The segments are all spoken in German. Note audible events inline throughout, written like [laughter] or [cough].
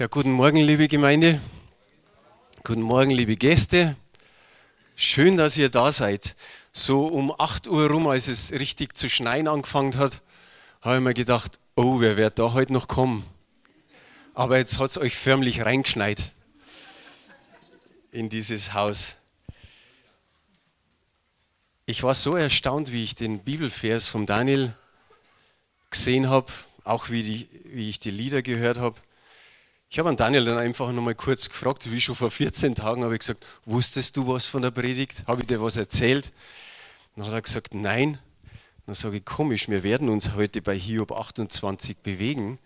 Ja, guten Morgen, liebe Gemeinde. Guten Morgen, liebe Gäste. Schön, dass ihr da seid. So um 8 Uhr rum, als es richtig zu schneien angefangen hat, habe ich mir gedacht, oh, wer wird da heute noch kommen? Aber jetzt hat es euch förmlich reingeschneit in dieses Haus. Ich war so erstaunt, wie ich den Bibelvers von Daniel gesehen habe, auch wie, die, wie ich die Lieder gehört habe. Ich habe an Daniel dann einfach nochmal kurz gefragt, wie schon vor 14 Tagen habe ich gesagt, wusstest du was von der Predigt? Habe ich dir was erzählt? Dann hat er gesagt, nein. Dann sage ich, komisch, wir werden uns heute bei Hiob 28 bewegen.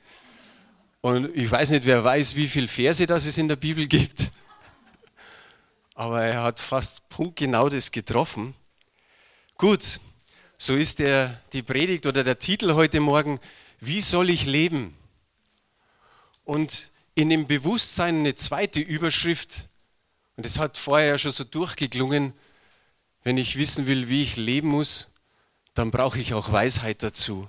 Und ich weiß nicht, wer weiß, wie viele Verse das es in der Bibel gibt. Aber er hat fast punktgenau das getroffen. Gut, so ist der, die Predigt oder der Titel heute Morgen, wie soll ich leben? Und in dem Bewusstsein eine zweite Überschrift, und das hat vorher ja schon so durchgeklungen, wenn ich wissen will, wie ich leben muss, dann brauche ich auch Weisheit dazu.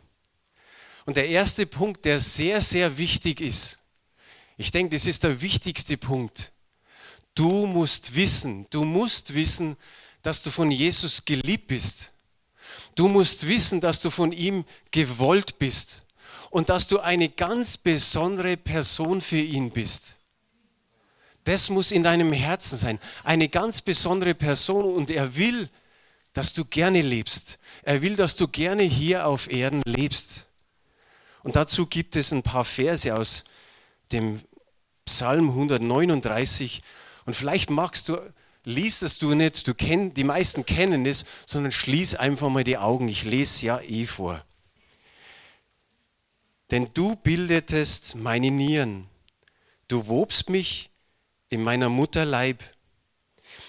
Und der erste Punkt, der sehr, sehr wichtig ist, ich denke, das ist der wichtigste Punkt. Du musst wissen, du musst wissen, dass du von Jesus geliebt bist. Du musst wissen, dass du von ihm gewollt bist und dass du eine ganz besondere Person für ihn bist. Das muss in deinem Herzen sein. Eine ganz besondere Person und er will, dass du gerne lebst. Er will, dass du gerne hier auf Erden lebst. Und dazu gibt es ein paar Verse aus dem Psalm 139. Und vielleicht magst du, liest es du nicht, du kenn, die meisten kennen es, sondern schließ einfach mal die Augen. Ich lese ja eh vor. Denn du bildetest meine Nieren, du wobst mich in meiner Mutter Leib.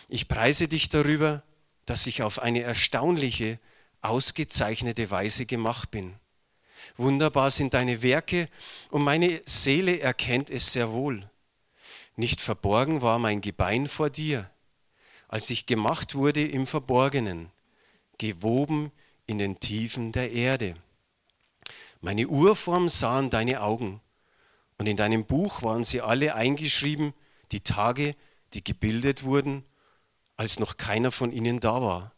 Ich preise dich darüber, dass ich auf eine erstaunliche, ausgezeichnete Weise gemacht bin. Wunderbar sind deine Werke und meine Seele erkennt es sehr wohl. Nicht verborgen war mein Gebein vor dir, als ich gemacht wurde im Verborgenen, gewoben in den Tiefen der Erde. Meine Urform sahen deine Augen, und in deinem Buch waren sie alle eingeschrieben, die Tage, die gebildet wurden, als noch keiner von ihnen da war.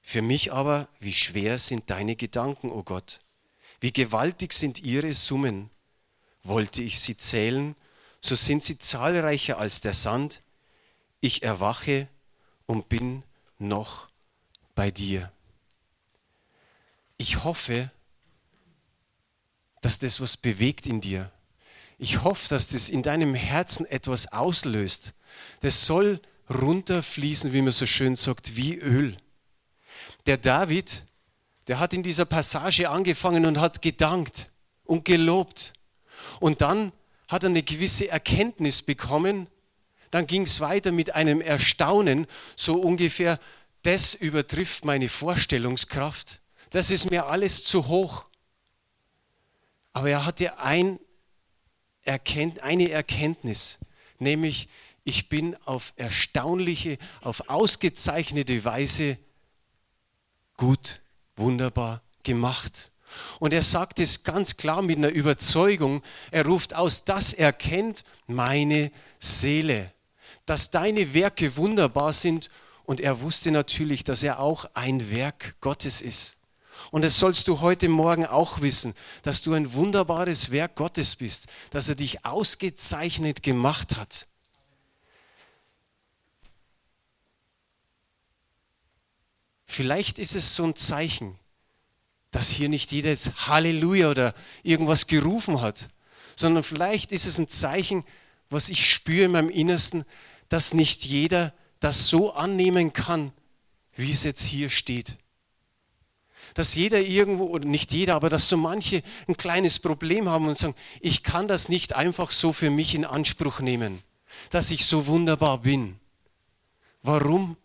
Für mich aber, wie schwer sind deine Gedanken, o oh Gott, wie gewaltig sind ihre Summen. Wollte ich sie zählen, so sind sie zahlreicher als der Sand. Ich erwache und bin noch bei dir. Ich hoffe, dass das was bewegt in dir. Ich hoffe, dass das in deinem Herzen etwas auslöst. Das soll runterfließen, wie man so schön sagt, wie Öl. Der David, der hat in dieser Passage angefangen und hat gedankt und gelobt. Und dann hat er eine gewisse Erkenntnis bekommen. Dann ging es weiter mit einem Erstaunen, so ungefähr, das übertrifft meine Vorstellungskraft. Das ist mir alles zu hoch. Aber er hatte ein Erkennt, eine Erkenntnis, nämlich ich bin auf erstaunliche, auf ausgezeichnete Weise gut, wunderbar gemacht. Und er sagt es ganz klar mit einer Überzeugung. Er ruft aus, das erkennt meine Seele, dass deine Werke wunderbar sind. Und er wusste natürlich, dass er auch ein Werk Gottes ist. Und das sollst du heute Morgen auch wissen, dass du ein wunderbares Werk Gottes bist, dass er dich ausgezeichnet gemacht hat. Vielleicht ist es so ein Zeichen, dass hier nicht jeder jetzt Halleluja oder irgendwas gerufen hat, sondern vielleicht ist es ein Zeichen, was ich spüre in meinem Innersten, dass nicht jeder das so annehmen kann, wie es jetzt hier steht dass jeder irgendwo, oder nicht jeder, aber dass so manche ein kleines Problem haben und sagen, ich kann das nicht einfach so für mich in Anspruch nehmen, dass ich so wunderbar bin. Warum?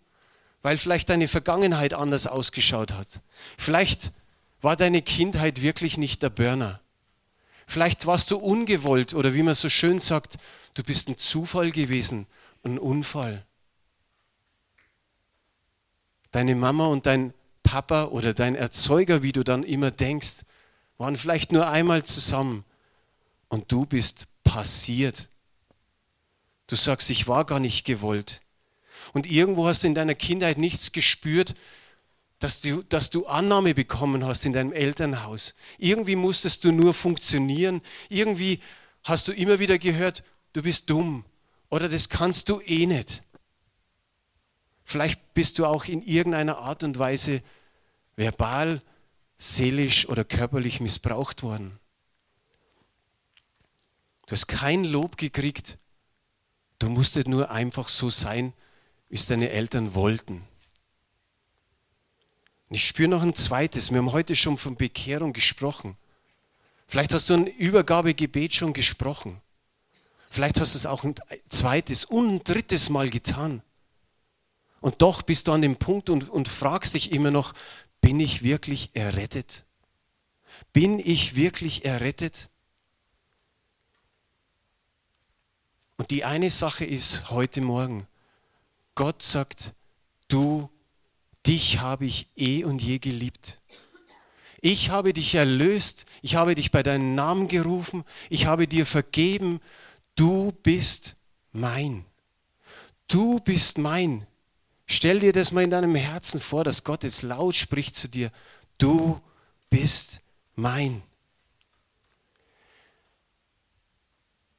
Weil vielleicht deine Vergangenheit anders ausgeschaut hat. Vielleicht war deine Kindheit wirklich nicht der Burner. Vielleicht warst du ungewollt oder wie man so schön sagt, du bist ein Zufall gewesen, ein Unfall. Deine Mama und dein Papa oder dein Erzeuger, wie du dann immer denkst, waren vielleicht nur einmal zusammen und du bist passiert Du sagst, ich war gar nicht gewollt. Und irgendwo hast du in deiner Kindheit nichts gespürt, dass du, dass du Annahme bekommen hast in deinem Elternhaus. Irgendwie musstest du nur funktionieren. Irgendwie hast du immer wieder gehört, du bist dumm oder das kannst du eh nicht. Vielleicht bist du auch in irgendeiner Art und Weise verbal, seelisch oder körperlich missbraucht worden. Du hast kein Lob gekriegt. Du musstest nur einfach so sein, wie es deine Eltern wollten. Und ich spüre noch ein zweites. Wir haben heute schon von Bekehrung gesprochen. Vielleicht hast du ein Übergabegebet schon gesprochen. Vielleicht hast du es auch ein zweites und ein drittes Mal getan. Und doch bist du an dem Punkt und, und fragst dich immer noch, bin ich wirklich errettet? Bin ich wirklich errettet? Und die eine Sache ist heute Morgen, Gott sagt, du, dich habe ich eh und je geliebt. Ich habe dich erlöst, ich habe dich bei deinem Namen gerufen, ich habe dir vergeben, du bist mein. Du bist mein. Stell dir das mal in deinem Herzen vor, dass Gott jetzt laut spricht zu dir, du bist mein.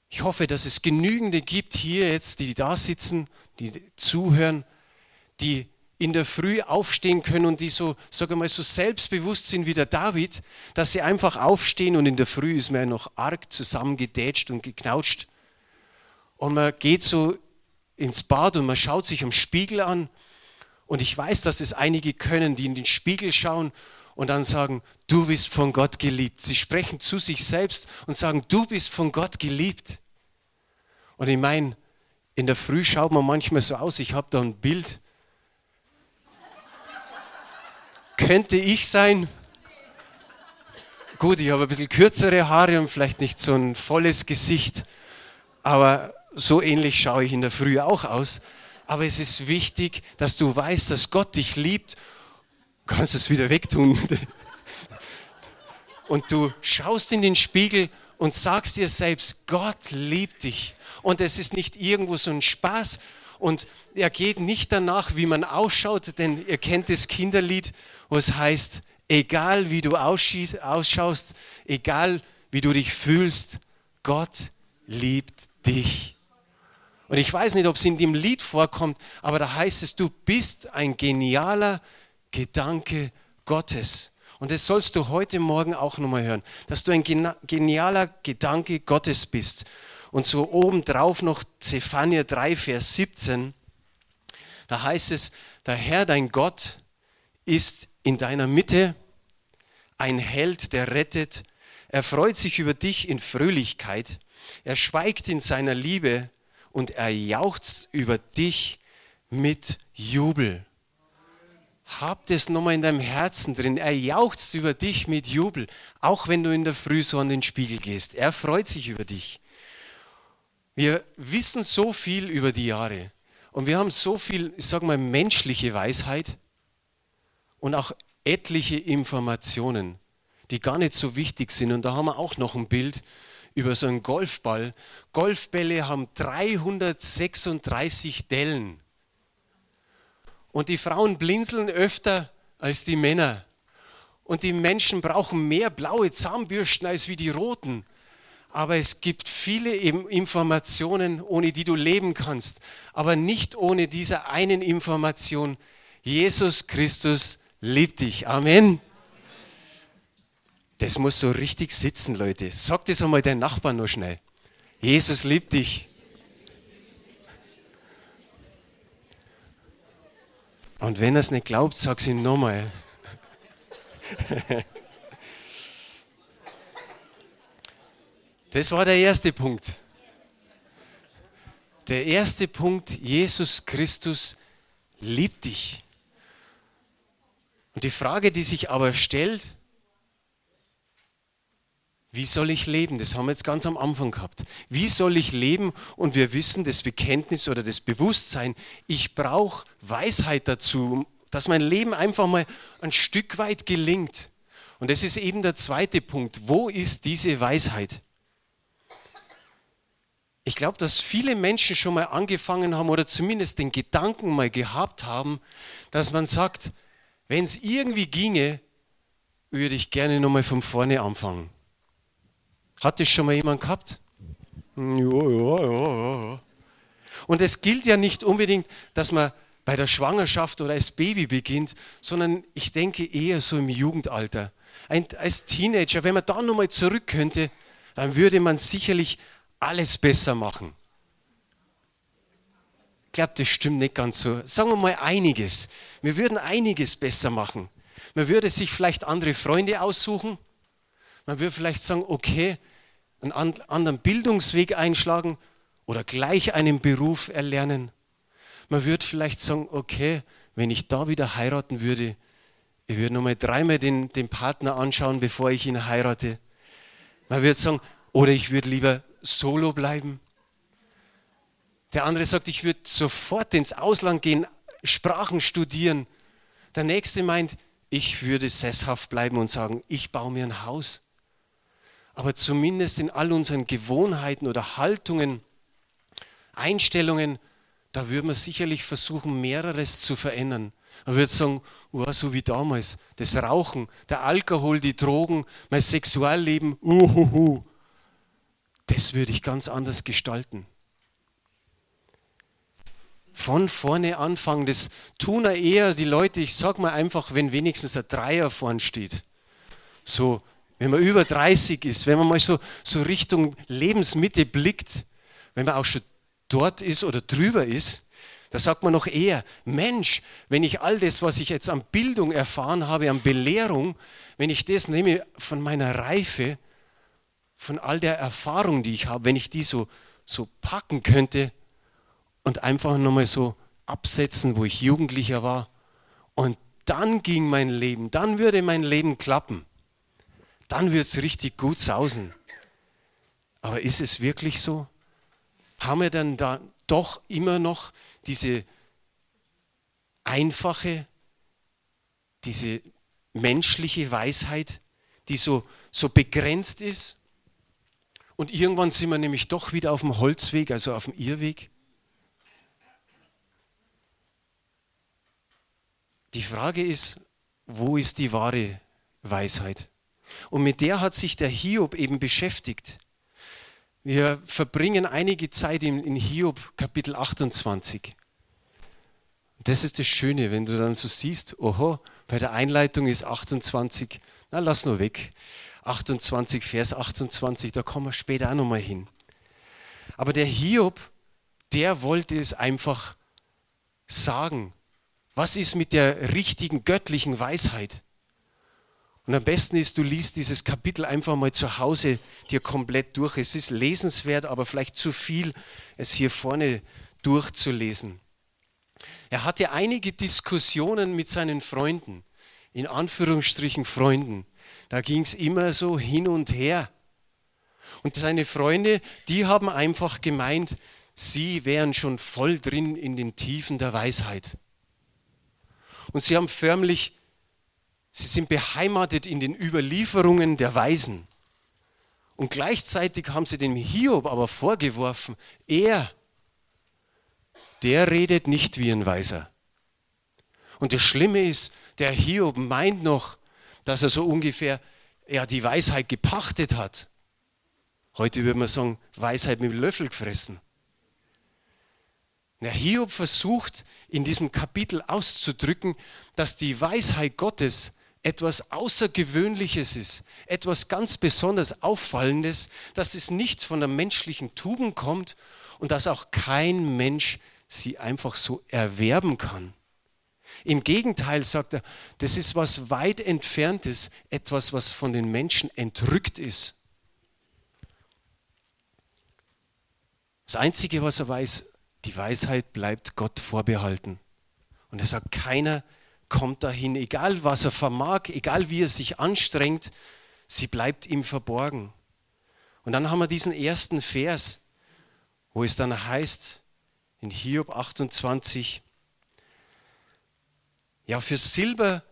Ich hoffe, dass es genügende gibt hier jetzt, die da sitzen, die zuhören, die in der Früh aufstehen können und die so, sage mal, so selbstbewusst sind wie der David, dass sie einfach aufstehen und in der Früh ist man ja noch arg zusammengedätscht und geknautscht. Und man geht so ins Bad und man schaut sich am Spiegel an. Und ich weiß, dass es einige können, die in den Spiegel schauen und dann sagen, du bist von Gott geliebt. Sie sprechen zu sich selbst und sagen, du bist von Gott geliebt. Und ich meine, in der Früh schaut man manchmal so aus, ich habe da ein Bild, könnte ich sein. Gut, ich habe ein bisschen kürzere Haare und vielleicht nicht so ein volles Gesicht, aber so ähnlich schaue ich in der Früh auch aus. Aber es ist wichtig, dass du weißt, dass Gott dich liebt. Du kannst es wieder wegtun. [laughs] Und du schaust in den Spiegel und sagst dir selbst, Gott liebt dich. Und es ist nicht irgendwo so ein Spaß. Und er geht nicht danach, wie man ausschaut, denn ihr kennt das Kinderlied, wo es heißt, egal wie du ausschaust, egal wie du dich fühlst, Gott liebt dich. Und ich weiß nicht, ob es in dem Lied vorkommt, aber da heißt es, du bist ein genialer Gedanke Gottes. Und das sollst du heute Morgen auch nochmal hören, dass du ein genialer Gedanke Gottes bist. Und so obendrauf noch Zephania 3, Vers 17, da heißt es, der Herr, dein Gott, ist in deiner Mitte ein Held, der rettet. Er freut sich über dich in Fröhlichkeit. Er schweigt in seiner Liebe und er jauchzt über dich mit Jubel. Hab das nochmal in deinem Herzen drin. Er jauchzt über dich mit Jubel, auch wenn du in der Früh so an den Spiegel gehst. Er freut sich über dich. Wir wissen so viel über die Jahre und wir haben so viel, ich sage mal, menschliche Weisheit und auch etliche Informationen, die gar nicht so wichtig sind. Und da haben wir auch noch ein Bild über so einen Golfball. Golfbälle haben 336 Dellen. Und die Frauen blinzeln öfter als die Männer. Und die Menschen brauchen mehr blaue Zahnbürsten als wie die roten. Aber es gibt viele Informationen, ohne die du leben kannst. Aber nicht ohne diese einen Information. Jesus Christus liebt dich. Amen. Das muss so richtig sitzen, Leute. Sag das einmal deinen Nachbarn nur schnell. Jesus liebt dich. Und wenn er es nicht glaubt, sag es ihm nochmal. Das war der erste Punkt. Der erste Punkt, Jesus Christus liebt dich. Und die Frage, die sich aber stellt, wie soll ich leben? Das haben wir jetzt ganz am Anfang gehabt. Wie soll ich leben? Und wir wissen, das Bekenntnis oder das Bewusstsein, ich brauche Weisheit dazu, dass mein Leben einfach mal ein Stück weit gelingt. Und das ist eben der zweite Punkt. Wo ist diese Weisheit? ich glaube, dass viele Menschen schon mal angefangen haben oder zumindest den Gedanken mal gehabt haben, dass man sagt, wenn es irgendwie ginge, würde ich gerne nochmal von vorne anfangen. Hat das schon mal jemand gehabt? Ja, ja, ja, ja. Und es gilt ja nicht unbedingt, dass man bei der Schwangerschaft oder als Baby beginnt, sondern ich denke eher so im Jugendalter. Ein, als Teenager, wenn man da nochmal zurück könnte, dann würde man sicherlich alles besser machen. Ich glaube, das stimmt nicht ganz so. Sagen wir mal einiges. Wir würden einiges besser machen. Man würde sich vielleicht andere Freunde aussuchen. Man würde vielleicht sagen, okay, einen anderen Bildungsweg einschlagen oder gleich einen Beruf erlernen. Man würde vielleicht sagen, okay, wenn ich da wieder heiraten würde, ich würde nochmal dreimal den, den Partner anschauen, bevor ich ihn heirate. Man würde sagen, oder ich würde lieber solo bleiben. Der andere sagt, ich würde sofort ins Ausland gehen, Sprachen studieren. Der nächste meint, ich würde sesshaft bleiben und sagen, ich baue mir ein Haus. Aber zumindest in all unseren Gewohnheiten oder Haltungen, Einstellungen, da würde man sicherlich versuchen, mehreres zu verändern. Man würde sagen, oh, so wie damals, das Rauchen, der Alkohol, die Drogen, mein Sexualleben, uhuhu das würde ich ganz anders gestalten. Von vorne anfangen, das tun eher die Leute, ich sag mal einfach, wenn wenigstens ein Dreier vorn steht. So, wenn man über 30 ist, wenn man mal so, so Richtung Lebensmitte blickt, wenn man auch schon dort ist oder drüber ist, da sagt man noch eher, Mensch, wenn ich all das, was ich jetzt an Bildung erfahren habe, an Belehrung, wenn ich das nehme von meiner Reife, von all der Erfahrung, die ich habe, wenn ich die so, so packen könnte und einfach nochmal so absetzen, wo ich Jugendlicher war. Und dann ging mein Leben, dann würde mein Leben klappen. Dann wird es richtig gut sausen. Aber ist es wirklich so? Haben wir dann da doch immer noch diese einfache, diese menschliche Weisheit, die so, so begrenzt ist? Und irgendwann sind wir nämlich doch wieder auf dem Holzweg, also auf dem Irrweg. Die Frage ist, wo ist die wahre Weisheit? Und mit der hat sich der Hiob eben beschäftigt. Wir verbringen einige Zeit in, Hiob Kapitel 28. Das ist das Schöne, wenn du dann so siehst, oho, bei der Einleitung ist 28, na lass nur weg. 28, Vers 28, da kommen wir später auch nochmal hin. Aber der Hiob, der wollte es einfach sagen. Was ist mit der richtigen göttlichen Weisheit? Und am besten ist, du liest dieses Kapitel einfach mal zu Hause dir komplett durch. Es ist lesenswert, aber vielleicht zu viel, es hier vorne durchzulesen. Er hatte einige Diskussionen mit seinen Freunden, in Anführungsstrichen Freunden. Da ging es immer so hin und her. Und seine Freunde, die haben einfach gemeint, sie wären schon voll drin in den Tiefen der Weisheit. Und sie haben förmlich, sie sind beheimatet in den Überlieferungen der Weisen. Und gleichzeitig haben sie dem Hiob aber vorgeworfen, er, der redet nicht wie ein Weiser. Und das Schlimme ist, der Hiob meint noch, dass er so ungefähr ja, die Weisheit gepachtet hat. Heute würde man sagen, Weisheit mit dem Löffel gefressen. Der Hiob versucht in diesem Kapitel auszudrücken, dass die Weisheit Gottes etwas Außergewöhnliches ist, etwas ganz besonders Auffallendes, dass es nicht von der menschlichen Tugend kommt und dass auch kein Mensch sie einfach so erwerben kann. Im Gegenteil sagt er, das ist was weit entferntes, etwas, was von den Menschen entrückt ist. Das Einzige, was er weiß, die Weisheit bleibt Gott vorbehalten. Und er sagt, keiner kommt dahin, egal was er vermag, egal wie er sich anstrengt, sie bleibt ihm verborgen. Und dann haben wir diesen ersten Vers, wo es dann heißt, in Hiob 28, ja, für Silber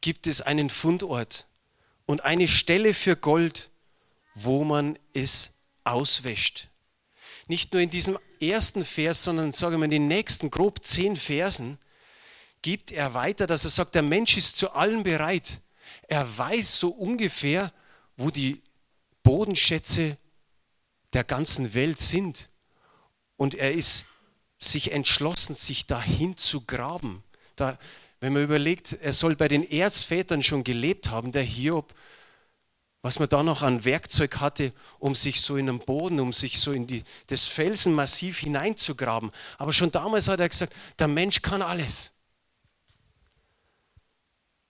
gibt es einen Fundort und eine Stelle für Gold, wo man es auswäscht. nicht nur in diesem ersten Vers, sondern sagen wir in den nächsten grob zehn Versen, gibt er weiter, dass er sagt, der Mensch ist zu allem bereit. Er weiß so ungefähr, wo die Bodenschätze der ganzen Welt sind. Und er ist sich entschlossen, sich dahin zu graben. Da, wenn man überlegt, er soll bei den Erzvätern schon gelebt haben, der Hiob, was man da noch an Werkzeug hatte, um sich so in den Boden, um sich so in die, das Felsenmassiv hineinzugraben. Aber schon damals hat er gesagt, der Mensch kann alles.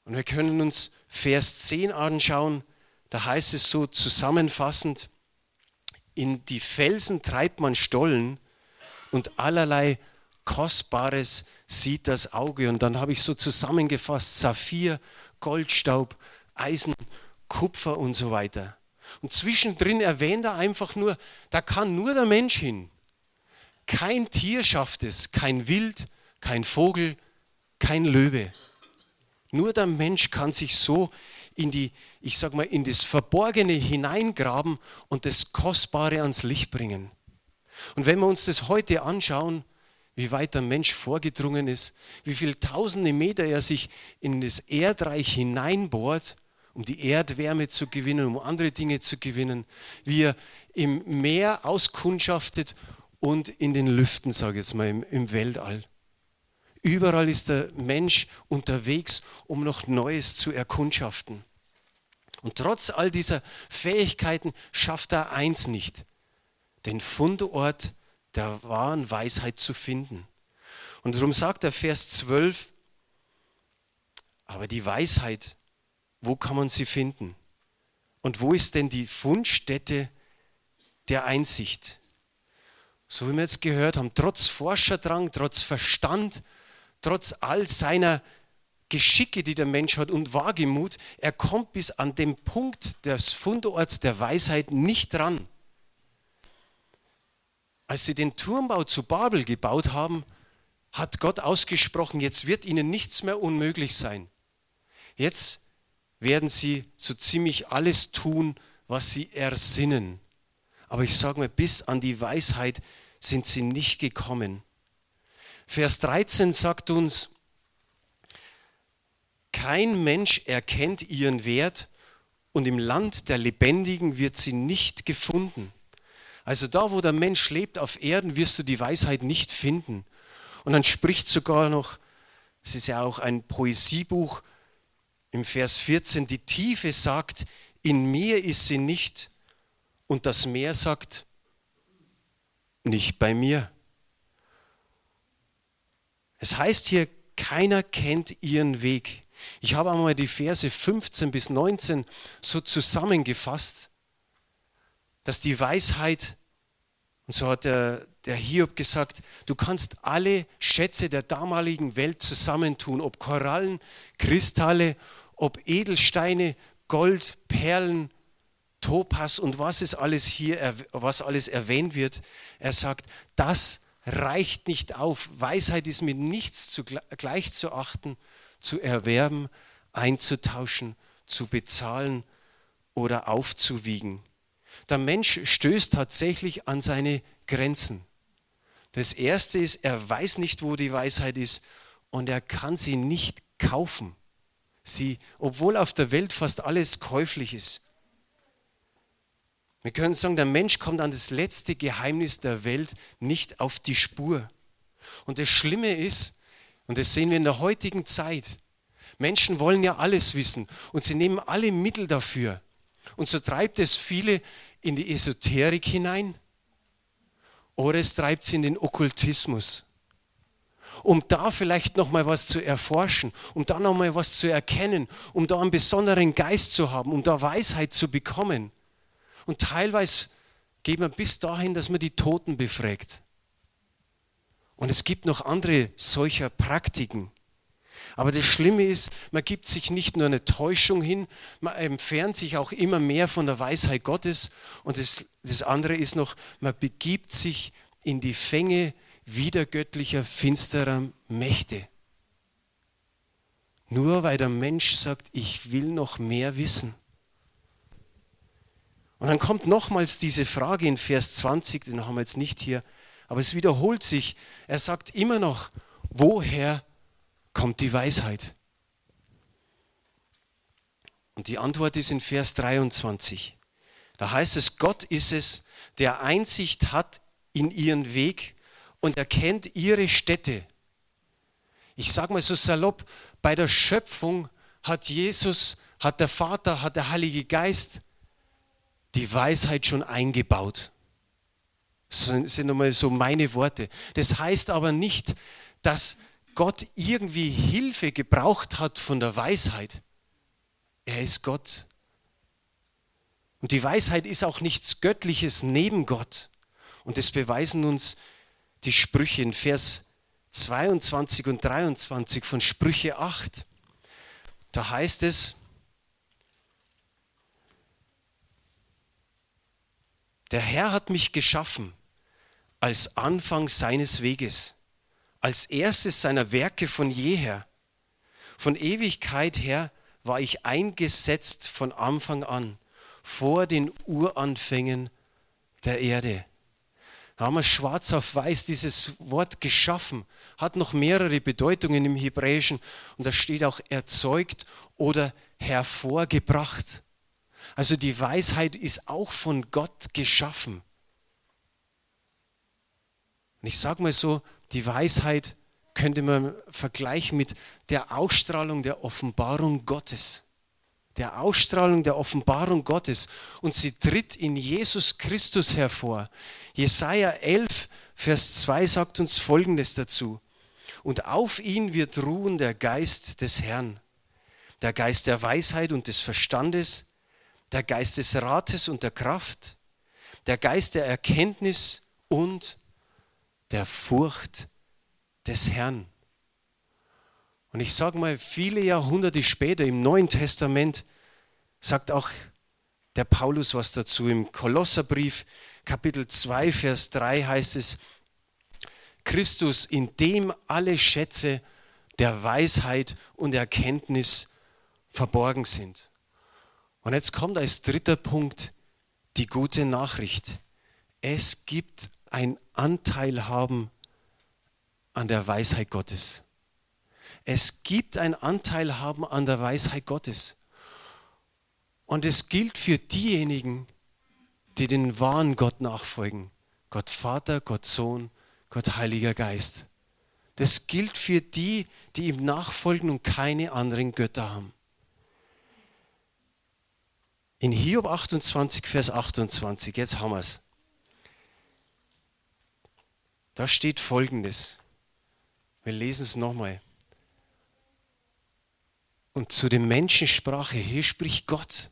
Und wir können uns Vers 10 anschauen, da heißt es so zusammenfassend, in die Felsen treibt man Stollen und allerlei Kostbares sieht das Auge. Und dann habe ich so zusammengefasst, Saphir, Goldstaub, Eisen, Kupfer und so weiter. Und zwischendrin erwähnt er einfach nur, da kann nur der Mensch hin. Kein Tier schafft es, kein Wild, kein Vogel, kein Löwe. Nur der Mensch kann sich so in die, ich sag mal, in das Verborgene hineingraben und das Kostbare ans Licht bringen. Und wenn wir uns das heute anschauen, wie weit der Mensch vorgedrungen ist, wie viele tausende Meter er sich in das Erdreich hineinbohrt, um die Erdwärme zu gewinnen, um andere Dinge zu gewinnen, wie er im Meer auskundschaftet und in den Lüften, sage ich jetzt mal, im, im Weltall. Überall ist der Mensch unterwegs, um noch Neues zu erkundschaften. Und trotz all dieser Fähigkeiten schafft er eins nicht, den Fundort der wahren Weisheit zu finden. Und darum sagt der Vers 12, aber die Weisheit wo kann man sie finden? Und wo ist denn die Fundstätte der Einsicht? So wie wir jetzt gehört haben, trotz Forscherdrang, trotz Verstand, trotz all seiner Geschicke, die der Mensch hat und Wagemut, er kommt bis an den Punkt des Fundorts der Weisheit nicht ran. Als sie den Turmbau zu Babel gebaut haben, hat Gott ausgesprochen, jetzt wird ihnen nichts mehr unmöglich sein. Jetzt werden sie so ziemlich alles tun, was sie ersinnen. Aber ich sage mal, bis an die Weisheit sind sie nicht gekommen. Vers 13 sagt uns, kein Mensch erkennt ihren Wert und im Land der Lebendigen wird sie nicht gefunden. Also da, wo der Mensch lebt auf Erden, wirst du die Weisheit nicht finden. Und dann spricht sogar noch, es ist ja auch ein Poesiebuch, im Vers 14, die Tiefe sagt, in mir ist sie nicht. Und das Meer sagt, nicht bei mir. Es heißt hier, keiner kennt ihren Weg. Ich habe einmal die Verse 15 bis 19 so zusammengefasst, dass die Weisheit, und so hat der, der Hiob gesagt, du kannst alle Schätze der damaligen Welt zusammentun, ob Korallen, Kristalle ob Edelsteine, Gold, Perlen, Topas und was es alles hier, was alles erwähnt wird. Er sagt, das reicht nicht auf. Weisheit ist mit nichts zu, gleich zu achten, zu erwerben, einzutauschen, zu bezahlen oder aufzuwiegen. Der Mensch stößt tatsächlich an seine Grenzen. Das Erste ist, er weiß nicht, wo die Weisheit ist und er kann sie nicht kaufen sie, obwohl auf der Welt fast alles käuflich ist. Wir können sagen, der Mensch kommt an das letzte Geheimnis der Welt nicht auf die Spur. Und das Schlimme ist, und das sehen wir in der heutigen Zeit, Menschen wollen ja alles wissen und sie nehmen alle Mittel dafür. Und so treibt es viele in die Esoterik hinein oder es treibt sie in den Okkultismus um da vielleicht noch mal was zu erforschen, um da noch mal was zu erkennen, um da einen besonderen Geist zu haben, um da Weisheit zu bekommen. Und teilweise geht man bis dahin, dass man die Toten befragt. Und es gibt noch andere solcher Praktiken. Aber das Schlimme ist, man gibt sich nicht nur eine Täuschung hin, man entfernt sich auch immer mehr von der Weisheit Gottes. Und das, das andere ist noch, man begibt sich in die Fänge widergöttlicher, finsterer Mächte. Nur weil der Mensch sagt, ich will noch mehr wissen. Und dann kommt nochmals diese Frage in Vers 20, den haben wir jetzt nicht hier, aber es wiederholt sich. Er sagt immer noch, woher kommt die Weisheit? Und die Antwort ist in Vers 23. Da heißt es, Gott ist es, der Einsicht hat in ihren Weg und erkennt ihre Städte. Ich sage mal so salopp, bei der Schöpfung hat Jesus, hat der Vater, hat der Heilige Geist die Weisheit schon eingebaut. Das sind nochmal so meine Worte. Das heißt aber nicht, dass Gott irgendwie Hilfe gebraucht hat von der Weisheit. Er ist Gott. Und die Weisheit ist auch nichts Göttliches neben Gott. Und das beweisen uns die Sprüche in Vers 22 und 23 von Sprüche 8. Da heißt es, der Herr hat mich geschaffen als Anfang seines Weges, als erstes seiner Werke von jeher. Von Ewigkeit her war ich eingesetzt von Anfang an, vor den Uranfängen der Erde. Da haben wir schwarz auf weiß dieses Wort geschaffen, hat noch mehrere Bedeutungen im Hebräischen und da steht auch erzeugt oder hervorgebracht. Also die Weisheit ist auch von Gott geschaffen. Und ich sage mal so, die Weisheit könnte man vergleichen mit der Ausstrahlung der Offenbarung Gottes. Der Ausstrahlung der Offenbarung Gottes. Und sie tritt in Jesus Christus hervor. Jesaja 11, Vers 2 sagt uns Folgendes dazu. Und auf ihn wird ruhen der Geist des Herrn, der Geist der Weisheit und des Verstandes, der Geist des Rates und der Kraft, der Geist der Erkenntnis und der Furcht des Herrn. Und ich sage mal, viele Jahrhunderte später im Neuen Testament sagt auch der Paulus was dazu. Im Kolosserbrief Kapitel 2, Vers 3 heißt es, Christus, in dem alle Schätze der Weisheit und Erkenntnis verborgen sind. Und jetzt kommt als dritter Punkt die gute Nachricht. Es gibt ein Anteilhaben an der Weisheit Gottes. Es gibt ein Anteilhaben an der Weisheit Gottes. Und es gilt für diejenigen, die den wahren Gott nachfolgen. Gott Vater, Gott Sohn, Gott Heiliger Geist. Das gilt für die, die ihm nachfolgen und keine anderen Götter haben. In Hiob 28, Vers 28, jetzt haben wir es. Da steht folgendes. Wir lesen es nochmal. Und zu dem Menschen sprach er, hier spricht Gott.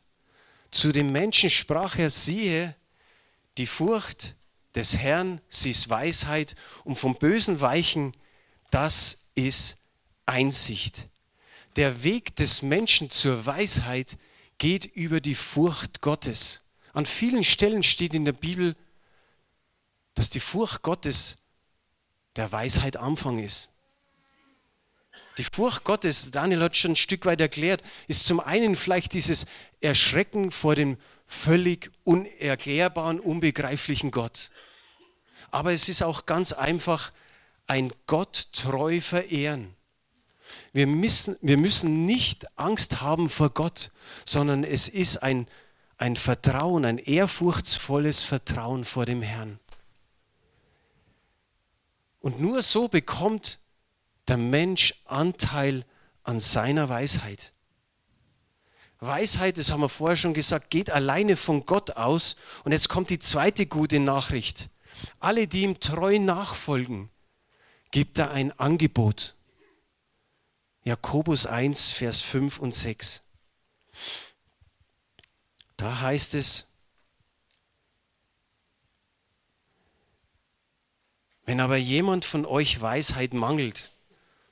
Zu dem Menschen sprach er, siehe, die Furcht des Herrn, sie ist Weisheit und vom Bösen weichen, das ist Einsicht. Der Weg des Menschen zur Weisheit geht über die Furcht Gottes. An vielen Stellen steht in der Bibel, dass die Furcht Gottes der Weisheit Anfang ist. Die Furcht Gottes, Daniel hat schon ein Stück weit erklärt, ist zum einen vielleicht dieses Erschrecken vor dem völlig unerklärbaren, unbegreiflichen Gott. Aber es ist auch ganz einfach ein Gott treu verehren. Wir müssen, wir müssen nicht Angst haben vor Gott, sondern es ist ein, ein Vertrauen, ein ehrfurchtsvolles Vertrauen vor dem Herrn. Und nur so bekommt der Mensch Anteil an seiner Weisheit. Weisheit, das haben wir vorher schon gesagt, geht alleine von Gott aus. Und jetzt kommt die zweite gute Nachricht. Alle, die ihm treu nachfolgen, gibt er ein Angebot. Jakobus 1, Vers 5 und 6. Da heißt es, Wenn aber jemand von euch Weisheit mangelt,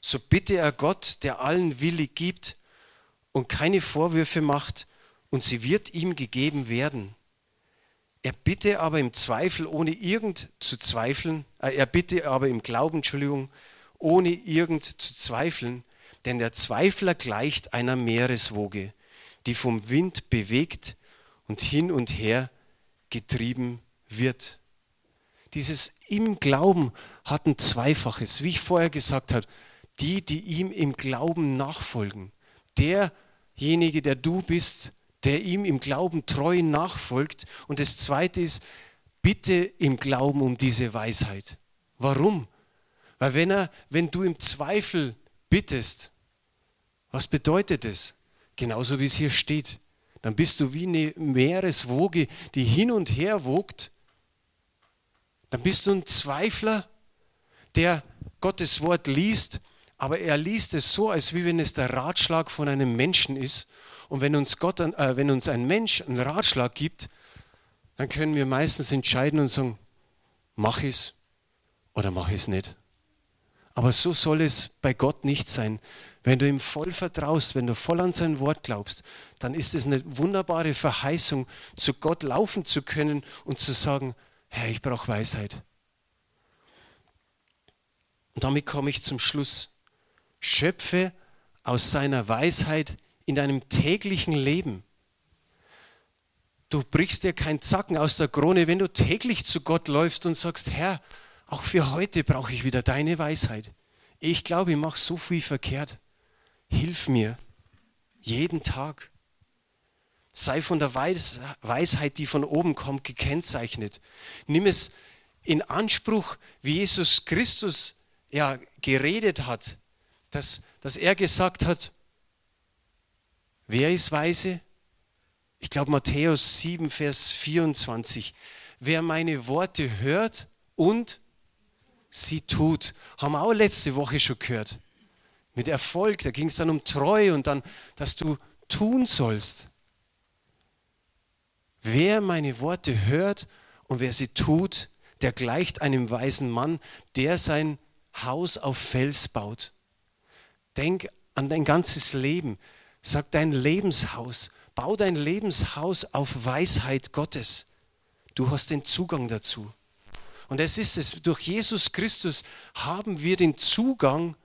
so bitte er Gott, der allen willig gibt und keine Vorwürfe macht, und sie wird ihm gegeben werden. Er bitte aber im Zweifel, ohne irgend zu zweifeln, äh, er bitte aber im Glauben, Entschuldigung, ohne irgend zu zweifeln, denn der Zweifler gleicht einer Meereswoge, die vom Wind bewegt und hin und her getrieben wird. Dieses im Glauben hat ein Zweifaches, wie ich vorher gesagt habe, die, die ihm im Glauben nachfolgen. Derjenige, der du bist, der ihm im Glauben treu nachfolgt. Und das Zweite ist, bitte im Glauben um diese Weisheit. Warum? Weil wenn, er, wenn du im Zweifel bittest, was bedeutet es? Genauso wie es hier steht. Dann bist du wie eine Meereswoge, die hin und her wogt. Dann bist du ein Zweifler, der Gottes Wort liest, aber er liest es so, als wie wenn es der Ratschlag von einem Menschen ist. Und wenn uns, Gott, äh, wenn uns ein Mensch einen Ratschlag gibt, dann können wir meistens entscheiden und sagen, mach es oder mach es nicht. Aber so soll es bei Gott nicht sein. Wenn du ihm voll vertraust, wenn du voll an sein Wort glaubst, dann ist es eine wunderbare Verheißung, zu Gott laufen zu können und zu sagen, Herr, ich brauche Weisheit. Und damit komme ich zum Schluss. Schöpfe aus seiner Weisheit in deinem täglichen Leben. Du brichst dir kein Zacken aus der Krone, wenn du täglich zu Gott läufst und sagst, Herr, auch für heute brauche ich wieder deine Weisheit. Ich glaube, ich mache so viel verkehrt. Hilf mir jeden Tag. Sei von der Weisheit, die von oben kommt, gekennzeichnet. Nimm es in Anspruch, wie Jesus Christus ja geredet hat, dass, dass er gesagt hat, wer ist weise? Ich glaube Matthäus 7, Vers 24. Wer meine Worte hört und sie tut, haben wir auch letzte Woche schon gehört. Mit Erfolg, da ging es dann um Treue und dann, dass du tun sollst. Wer meine Worte hört und wer sie tut, der gleicht einem weisen Mann, der sein Haus auf Fels baut. Denk an dein ganzes Leben. Sag dein Lebenshaus. Bau dein Lebenshaus auf Weisheit Gottes. Du hast den Zugang dazu. Und es ist es, durch Jesus Christus haben wir den Zugang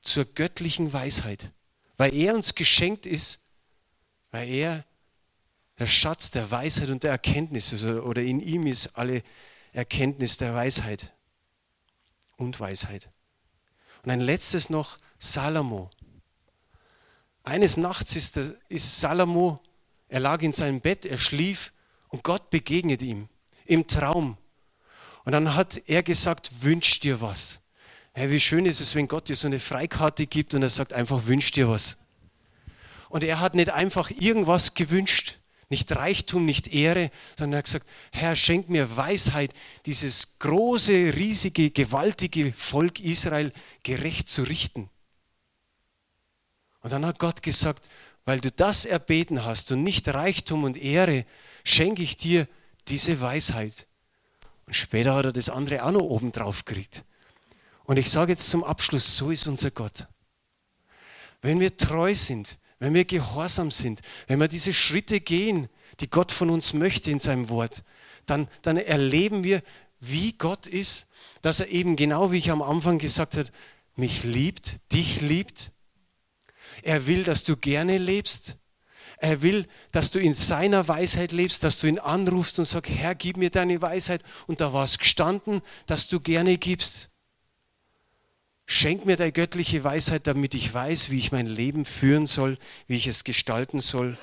zur göttlichen Weisheit, weil er uns geschenkt ist, weil er der Schatz der Weisheit und der Erkenntnis ist, oder in ihm ist alle Erkenntnis der Weisheit und Weisheit. Und ein letztes noch, Salomo. Eines Nachts ist, ist Salomo, er lag in seinem Bett, er schlief und Gott begegnet ihm im Traum. Und dann hat er gesagt, wünsch dir was. Hey, wie schön ist es, wenn Gott dir so eine Freikarte gibt und er sagt einfach, wünsch dir was. Und er hat nicht einfach irgendwas gewünscht, nicht Reichtum, nicht Ehre, sondern er hat gesagt, Herr, schenk mir Weisheit, dieses große, riesige, gewaltige Volk Israel gerecht zu richten. Und dann hat Gott gesagt, weil du das erbeten hast und nicht Reichtum und Ehre, schenke ich dir diese Weisheit. Und später hat er das andere auch noch oben drauf gekriegt. Und ich sage jetzt zum Abschluss, so ist unser Gott. Wenn wir treu sind, wenn wir gehorsam sind, wenn wir diese Schritte gehen, die Gott von uns möchte in seinem Wort, dann, dann erleben wir, wie Gott ist, dass er eben genau wie ich am Anfang gesagt habe, mich liebt, dich liebt. Er will, dass du gerne lebst. Er will, dass du in seiner Weisheit lebst, dass du ihn anrufst und sagst, Herr, gib mir deine Weisheit. Und da war es gestanden, dass du gerne gibst. Schenk mir deine göttliche Weisheit, damit ich weiß, wie ich mein Leben führen soll, wie ich es gestalten soll.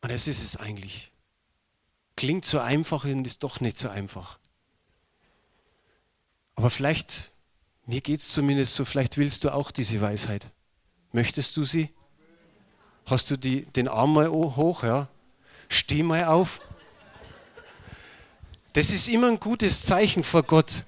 Und es ist es eigentlich. Klingt so einfach und ist doch nicht so einfach. Aber vielleicht, mir geht es zumindest so, vielleicht willst du auch diese Weisheit. Möchtest du sie? Hast du die, den Arm mal hoch? Ja? Steh mal auf. Das ist immer ein gutes Zeichen vor Gott.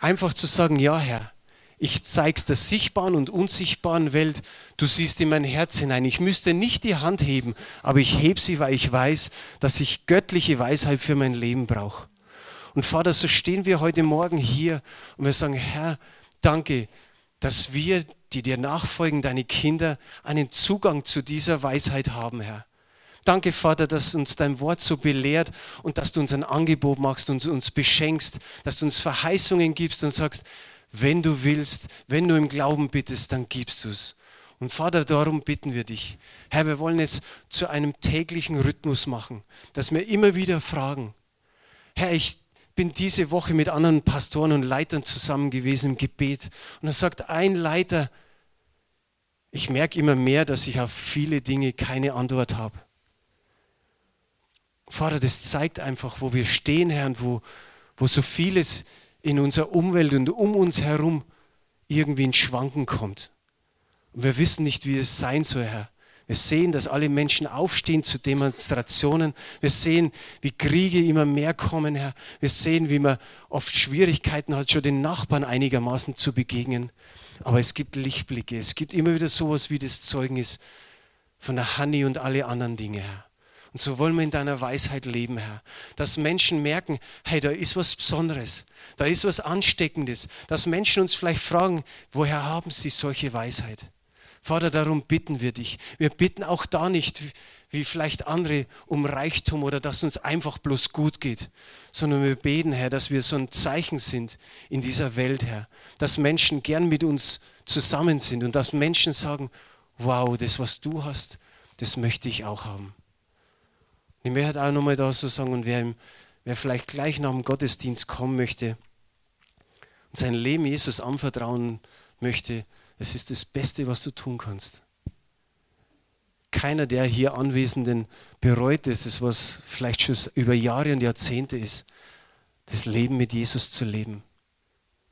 Einfach zu sagen, ja Herr, ich zeig's der sichtbaren und unsichtbaren Welt. Du siehst in mein Herz hinein. Ich müsste nicht die Hand heben, aber ich heb sie, weil ich weiß, dass ich göttliche Weisheit für mein Leben brauche. Und Vater, so stehen wir heute Morgen hier und wir sagen, Herr, danke, dass wir, die dir nachfolgen, deine Kinder, einen Zugang zu dieser Weisheit haben, Herr. Danke, Vater, dass uns dein Wort so belehrt und dass du uns ein Angebot machst und uns beschenkst, dass du uns Verheißungen gibst und sagst, wenn du willst, wenn du im Glauben bittest, dann gibst du es. Und Vater, darum bitten wir dich. Herr, wir wollen es zu einem täglichen Rhythmus machen, dass wir immer wieder fragen. Herr, ich bin diese Woche mit anderen Pastoren und Leitern zusammen gewesen im Gebet. Und da sagt ein Leiter, ich merke immer mehr, dass ich auf viele Dinge keine Antwort habe. Vater, das zeigt einfach, wo wir stehen, Herr, und wo, wo so vieles in unserer Umwelt und um uns herum irgendwie in Schwanken kommt. Und wir wissen nicht, wie es sein soll, Herr. Wir sehen, dass alle Menschen aufstehen zu Demonstrationen. Wir sehen, wie Kriege immer mehr kommen, Herr. Wir sehen, wie man oft Schwierigkeiten hat, schon den Nachbarn einigermaßen zu begegnen. Aber es gibt Lichtblicke. Es gibt immer wieder sowas wie das Zeugnis von der Hanni und alle anderen Dinge, Herr. Und so wollen wir in deiner Weisheit leben, Herr. Dass Menschen merken, hey, da ist was Besonderes, da ist was Ansteckendes. Dass Menschen uns vielleicht fragen, woher haben sie solche Weisheit? Vater, darum bitten wir dich. Wir bitten auch da nicht, wie vielleicht andere, um Reichtum oder dass uns einfach bloß gut geht, sondern wir beten, Herr, dass wir so ein Zeichen sind in dieser Welt, Herr. Dass Menschen gern mit uns zusammen sind und dass Menschen sagen, wow, das, was du hast, das möchte ich auch haben. Ich möchte auch nochmal da so sagen, und wer, wer vielleicht gleich nach dem Gottesdienst kommen möchte und sein Leben Jesus anvertrauen möchte, es ist das Beste, was du tun kannst. Keiner der hier Anwesenden bereut es, das was vielleicht schon über Jahre und Jahrzehnte ist, das Leben mit Jesus zu leben.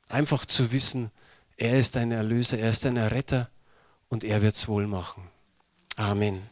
Einfach zu wissen, er ist ein Erlöser, er ist ein Erretter und er wird es wohl machen. Amen.